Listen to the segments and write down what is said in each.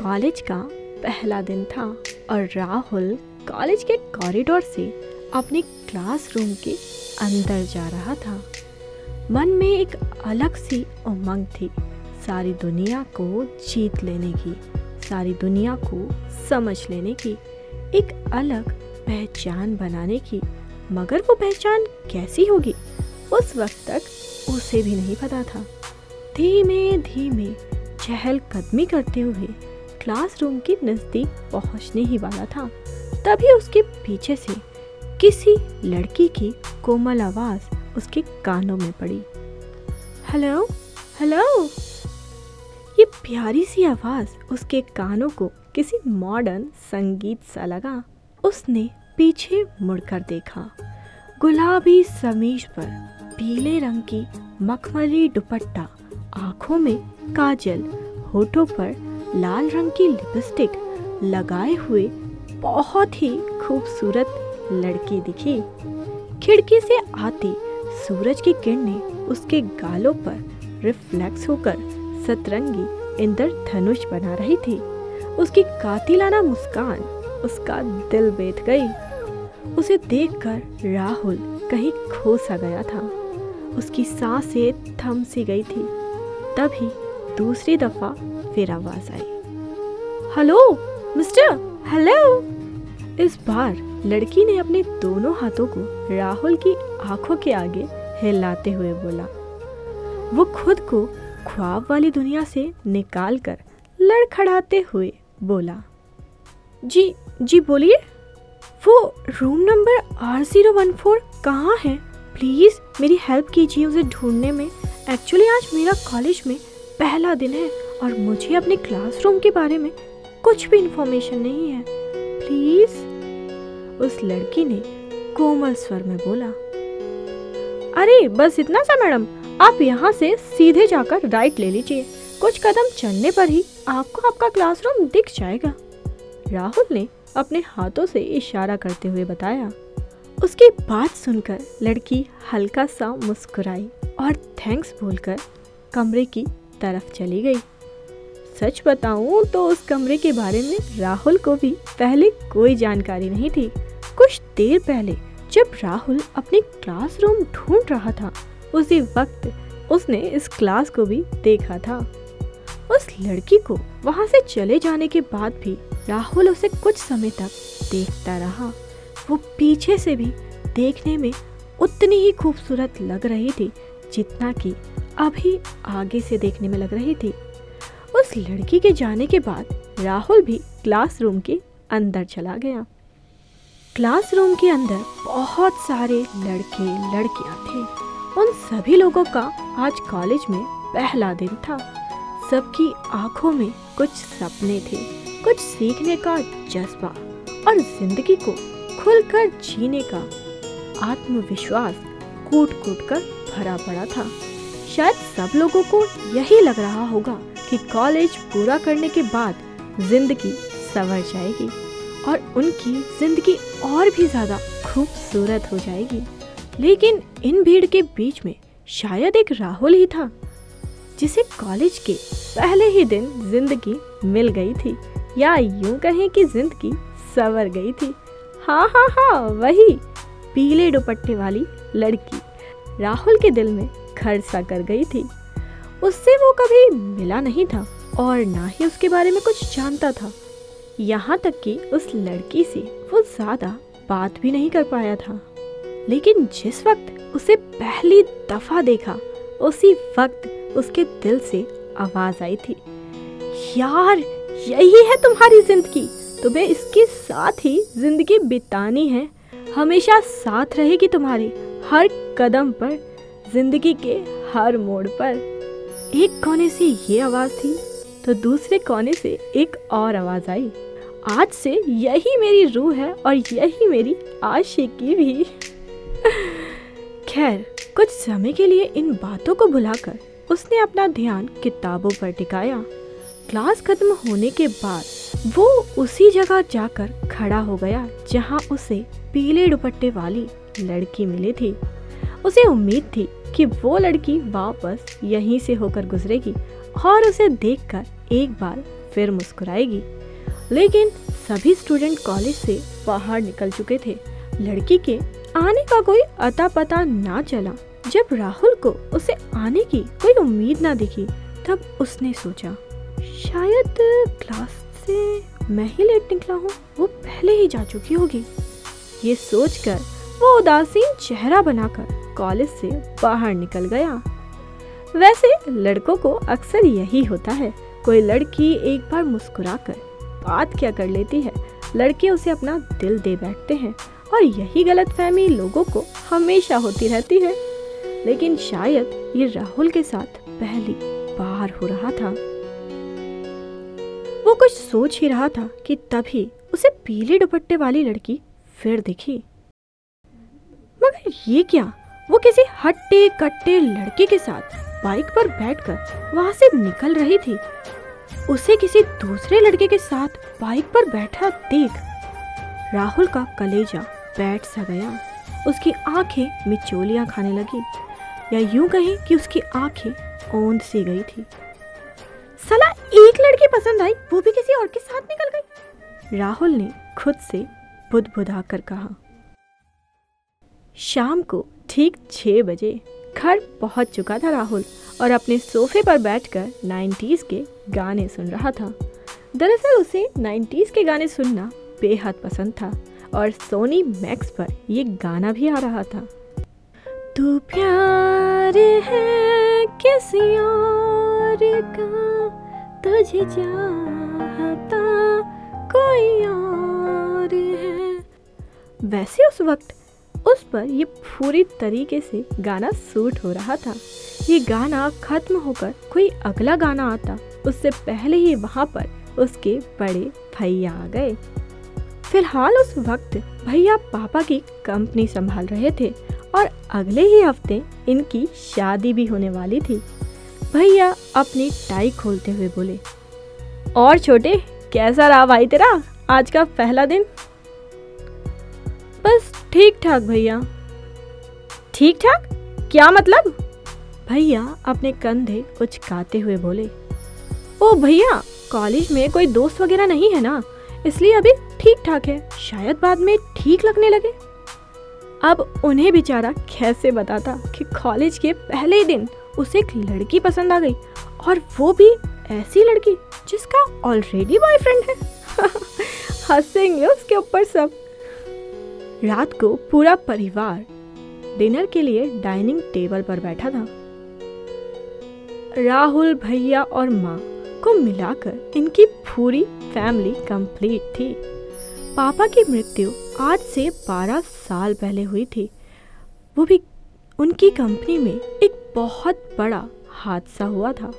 College का पहला दिन था और राहुल कॉलेज के कॉरिडोर से अपने क्लासरूम के अंदर जा रहा था। मन में एक अलग सी उमंग थी। सारी दुनिया को जीत लेने की, सारी दुनिया को समझ लेने की, एक अलग पहचान बनाने की। मगर वो पहचान कैसी होगी, उस वक्त तक उसे भी नहीं पता था। धीमे धीमे चहल कदमी करते हुए क्लासरूम के नज़दीक पहुँचने ही वाला था। तभी उसके पीछे से किसी लड़की की कोमल आवाज़ उसके कानों में पड़ी। Hello hello! ये प्यारी सी आवाज़ उसके कानों को किसी मॉडर्न संगीत सा लगा। उसने पीछे मुड़कर देखा। गुलाबी समीज पर पीले रंग की मखमली दुपट्टा, आँखों में काजल, होठों पर लाल रंग की लिपस्टिक लगाए हुए बहुत ही खूबसूरत लड़की दिखी। खिड़की से आती सूरज की किरणें उसके गालों पर रिफ्लेक्स होकर सतरंगी इंद्रधनुष बना रही थी। उसकी कातिलाना मुस्कान उसका दिल बेत गई। उसे देखकर राहुल कहीं खो सा गया था। उसकी साँसें थम सी गई थी। तभी दूसरी दफ़ा फिर आवाज़ आई। Hello, mister, hello! इस बार लड़की ने अपने दोनों हाथों को राहुल की आँखों के आगे हिलाते हुए बोला। वो खुद को ख्वाब वाली दुनिया से निकाल कर लड़खड़ाते हुए बोला। जी जी बोलिए। वो room number R zero one four कहाँ है? प्लीज़ मेरी हेल्प कीजिए उसे ढूँढने में। एक्चुअली आज मेरा कॉलेज में पहला दिन है और मुझे अपने क्लासरूम के बारे में कुछ भी इंफॉर्मेशन नहीं है। प्लीज़ उस लड़की ने कोमल स्वर में बोला, अरे, बस इतना सा, मैडम। आप यहाँ से सीधे जाकर राइट ले लीजिए। कुछ कदम चलने पर ही आपको आपका क्लासरूम दिख जाएगा। राहुल ने अपने हाथों से इशारा करते हुए बताया। उसकी बात सुनकर लड़की हल्का सा मुस्कुराई और थैंक्स बोलकर कमरे की तरफ़ चली गई। सच बताऊँ तो उस कमरे के बारे में राहुल को भी पहले कोई जानकारी नहीं थी। कुछ देर पहले जब राहुल अपने क्लासरूम ढूंढ रहा था, उसी वक्त उसने इस क्लास को भी देखा था। उस लड़की को वहाँ से चले जाने के बाद भी राहुल उसे कुछ समय तक देखता रहा। वो पीछे से भी देखने में उतनी ही खूबसूरत लग रही थी जितना कि अभी आगे से देखने में लग रही थी। उस लड़की के जाने के बाद राहुल भी क्लासरूम के अंदर चला गया। क्लासरूम के अंदर बहुत सारे लड़के, लड़कियाँ थे। उन सभी लोगों का आज कॉलेज में पहला दिन था। सबकी आँखों में कुछ सपने थे, कुछ सीखने का जज्बा और ज़िंदगी को खुलकर जीने का आत्मविश्वास कूट कूट कर भरा पड़ा था। शायद सब लोगों को यही लग रहा होगा कि कॉलेज पूरा करने के बाद ज़िंदगी संवर जाएगी और उनकी ज़िंदगी और भी ज़्यादा खूबसूरत हो जाएगी। लेकिन इन भीड़ के बीच में शायद एक राहुल ही था, जिसे कॉलेज के पहले ही दिन ज़िंदगी मिल गई थी, या यूँ कहें कि ज़िंदगी सवर गई थी। हाँ हाँ हाँ वही पीले दुपट्टे वाली लड़की राहुल के दिल में घर सा कर गई थी। उससे वो कभी मिला नहीं था और ना ही उसके बारे में कुछ जानता था। यहाँ तक कि उस लड़की से वो ज़्यादा बात भी नहीं कर पाया था। लेकिन जिस वक्त उसे पहली दफ़ा देखा, उसी वक्त उसके दिल से आवाज़ आई थी, यार, यही है तुम्हारी ज़िंदगी। तुम्हें इसके साथ ही ज़िंदगी बितानी है। हमेशा साथ रहेगी तुम्हारे, हर कदम पर ज़िंदगी के हर मोड़ पर। एक कोने से ये आवाज़ थी तो दूसरे कोने से एक और आवाज़ आई। आज से यही मेरी रूह है और यही मेरी आशिकी भी। खैर, कुछ समय के लिए इन बातों को भुलाकर उसने अपना ध्यान किताबों पर टिकाया। क्लास खत्म होने के बाद वो उसी जगह जाकर खड़ा हो गया जहाँ उसे पीले दुपट्टे वाली लड़की मिली थी। उसे उम्मीद थी कि वो लड़की वापस यहीं से होकर गुजरेगी और उसे देखकर एक बार फिर मुस्कुराएगी। लेकिन सभी स्टूडेंट कॉलेज से बाहर निकल चुके थे। लड़की के आने का कोई अता पता ना चला। जब राहुल को उसे आने की कोई उम्मीद ना दिखी, तब उसने सोचा, शायद क्लास से मैं ही लेट निकला हूँ, वो पहले ही जा चुकी होगी। ये सोचकर वो उदासीन चेहरा बनाकर कॉलेज से बाहर निकल गया। वैसे लड़कों को अक्सर यही होता है, कोई लड़की एक बार मुस्कुराकर बात क्या कर लेती है, लड़के उसे अपना दिल दे बैठते हैं और यही गलत फहमी लोगों को हमेशा होती रहती है। लेकिन शायद ये राहुल के साथ पहली बार हो रहा था। वो कुछ सोच ही रहा था कि तभी उसे पीले दुपट्टे वाली लड़की फिर दिखी। मगर ये क्या? वो किसी हट्टे कट्टे लड़के के साथ बाइक पर बैठकर वहाँ से निकल रही थी। उसे किसी दूसरे लड़के के साथ बाइक पर बैठा देख राहुल का कलेजा बैठ सा गया। उसकी आँखें मिचोलियाँ खाने लगी, या यूँ कहें कि उसकी आँखें ओंद सी गई थी। सला एक लड़की पसंद आई, वो भी किसी और के साथ निकल गई। राहुल ने खुद से बुदबुदा कर कहा। शाम को ठीक छह बजे घर पहुँच चुका था राहुल और अपने सोफे पर बैठकर 90s के गाने सुन रहा था। दरअसल उसे 90s के गाने सुनना बेहद पसंद था और सोनी मैक्स पर ये गाना भी आ रहा था। तू प्यार है किसी और का, तुझे चाहता कोई और है। वैसे उस वक्त उस पर ये पूरी तरीके से गाना सूट हो रहा था। ये गाना खत्म होकर कोई अगला गाना आता, उससे पहले ही वहाँ पर उसके बड़े भैया आ गए। फ़िलहाल उस वक्त भैया पापा की कंपनी संभाल रहे थे और अगले ही हफ़्ते इनकी शादी भी होने वाली थी। भैया अपनी टाई खोलते हुए बोले, और छोटे, कैसा रहा भाई तेरा? आज का पहला दिन? बस ठीक ठाक भैया। ठीक ठाक क्या मतलब? भैया, अपने कंधे उचकाते हुए बोले, ओ भैया, कॉलेज में कोई दोस्त वगैरह नहीं है ना? इसलिए अभी ठीक ठाक है। शायद बाद में ठीक लगने लगे। अब उन्हें बेचारा कैसे बताता कि कॉलेज के पहले ही दिन उसे एक लड़की पसंद आ गई और वो भी ऐसी लड़की जिसका ऑलरेडी बॉयफ्रेंड है। हंसेंगे उसके ऊपर सब। रात को पूरा परिवार डिनर के लिए डाइनिंग टेबल पर बैठा था। राहुल भैया और माँ को मिलाकर इनकी पूरी फैमिली कंप्लीट थी। पापा की मृत्यु आज से 12 साल पहले हुई थी। वो भी उनकी कंपनी में एक बहुत बड़ा हादसा हुआ था।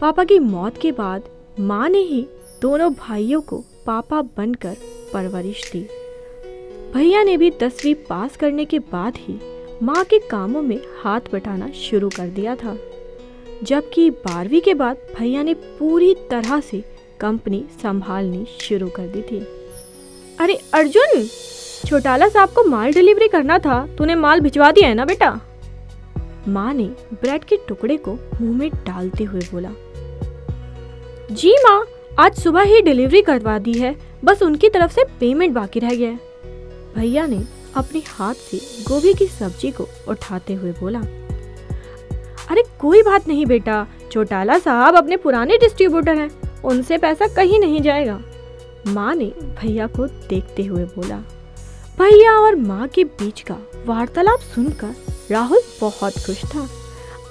पापा की मौत के बाद माँ ने ही दोनों भाइयों को पापा बनकर परवरिश दी। भैया ने भी दसवीं पास करने के बाद ही माँ के कामों में हाथ बटाना शुरू कर दिया था। जबकि बारहवीं के बाद भैया ने पूरी तरह से कंपनी संभालनी शुरू कर दी थी। अरे अर्जुन, छोटाला साहब को माल डिलीवरी करना था, तूने माल भिजवा दिया है ना बेटा? माँ ने ब्रेड के टुकड़े को मुँह में डालते हुए बोला, जी माँ, आज सुबह ही डिलीवरी करवा दी है, बस उनकी तरफ़ से पेमेंट बाकी रह गया है। भैया ने अपने हाथ से गोभी की सब्ज़ी को उठाते हुए बोला, अरे कोई बात नहीं बेटा, चौटाला साहब अपने पुराने डिस्ट्रीब्यूटर हैं, उनसे पैसा कहीं नहीं जाएगा। माँ ने भैया को देखते हुए बोला, भैया और माँ के बीच का वार्तालाप सुनकर राहुल बहुत खुश था।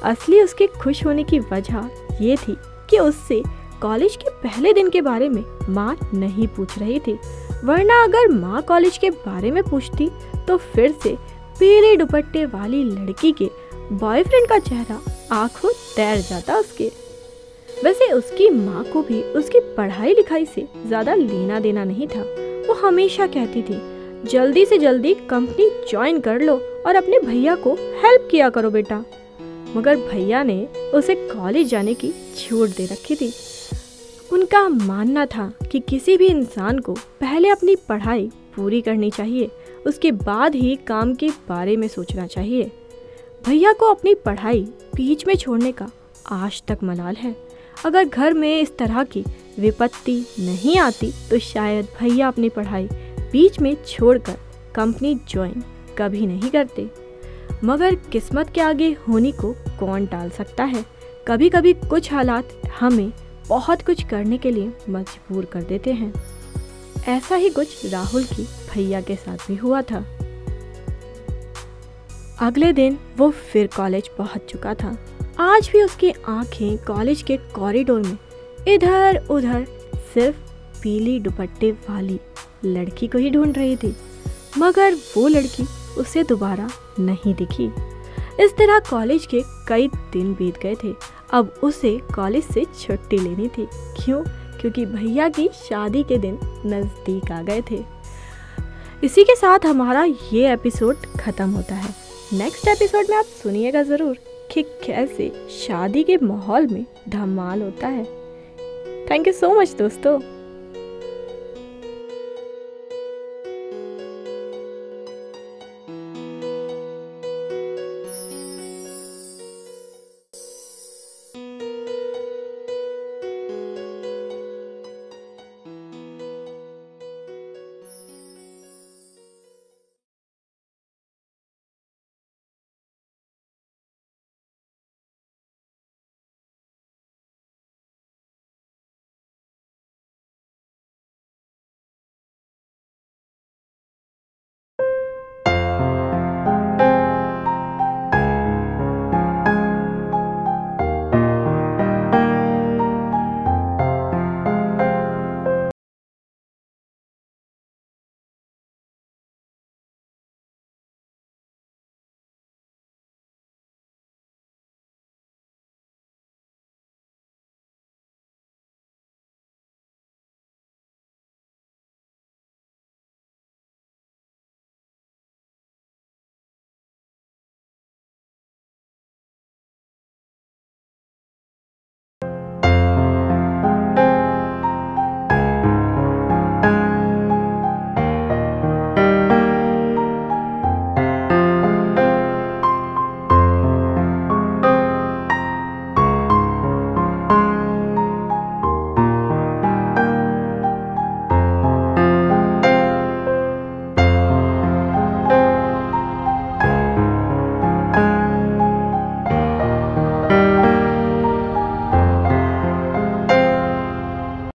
असली उसके खुश होने की वजह ये थी कि उससे कॉलेज के पहले दिन के बारे में माँ नहीं पूछ रही थी। वरना अगर माँ कॉलेज के बारे में पूछती तो फिर से पीले दुपट्टे वाली लड़की के बॉयफ्रेंड का चेहरा आँखों तैर जाता उसके। वैसे उसकी माँ को भी उसकी पढ़ाई लिखाई से ज़्यादा लेना देना नहीं था। वो हमेशा कहती थी, जल्दी से जल्दी कंपनी ज्वाइन कर लो और अपने भैया को हेल्प किया करो बेटा। मगर भैया ने उसे कॉलेज जाने की छूट दे रखी थी। उनका मानना था कि किसी भी इंसान को पहले अपनी पढ़ाई पूरी करनी चाहिए, उसके बाद ही काम के बारे में सोचना चाहिए। भैया को अपनी पढ़ाई बीच में छोड़ने का आज तक मलाल है। अगर घर में इस तरह की विपत्ति नहीं आती तो शायद भैया अपनी पढ़ाई बीच में छोड़कर कंपनी ज्वाइन कभी नहीं करते। मगर किस्मत के आगे होने को कौन टाल सकता है? कभी कभी कुछ हालात हमें बहुत कुछ करने के लिए मजबूर कर देते हैं। ऐसा ही कुछ राहुल की भैया के साथ भी हुआ था। अगले दिन वो फिर कॉलेज पहुँच चुका था। आज भी उसकी आँखें कॉलेज के कॉरिडोर में इधर उधर सिर्फ़ पीली दुपट्टे वाली लड़की को ही ढूंढ रही थी, मगर वो लड़की उसे दोबारा नहीं दिखी। इस तरह कॉलेज के कई दिन बीत गए थे। अब उसे कॉलेज से छुट्टी लेनी थी। क्यों? क्योंकि भैया की शादी के दिन नज़दीक आ गए थे। इसी के साथ हमारा ये एपिसोड ख़त्म होता है। नेक्स्ट एपिसोड में आप सुनिएगा ज़रूर कि कैसे शादी के माहौल में धमाल होता है। थैंक यू सो मच दोस्तों।